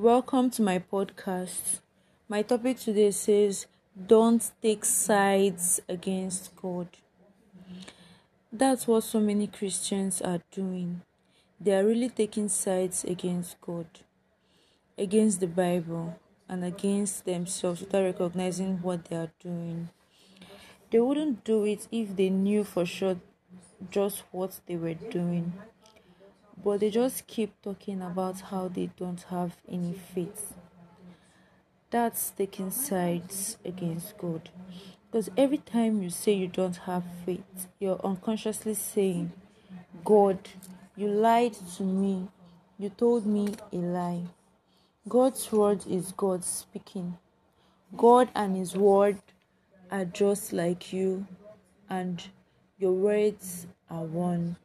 Welcome to my podcast. My topic today says, Don't take sides against God. That's what so many Christians are doing. They are really taking sides against God, against the Bible, and against themselves without recognizing what they are doing. They wouldn't do it if they knew for sure just what they were doing but they just keep talking about how they don't have any faith. That's taking sides against God. Because every time you say you don't have faith, you're unconsciously saying, God, you lied to me. You told me a lie. God's word is God speaking. God and His word are just like you, and your words are one.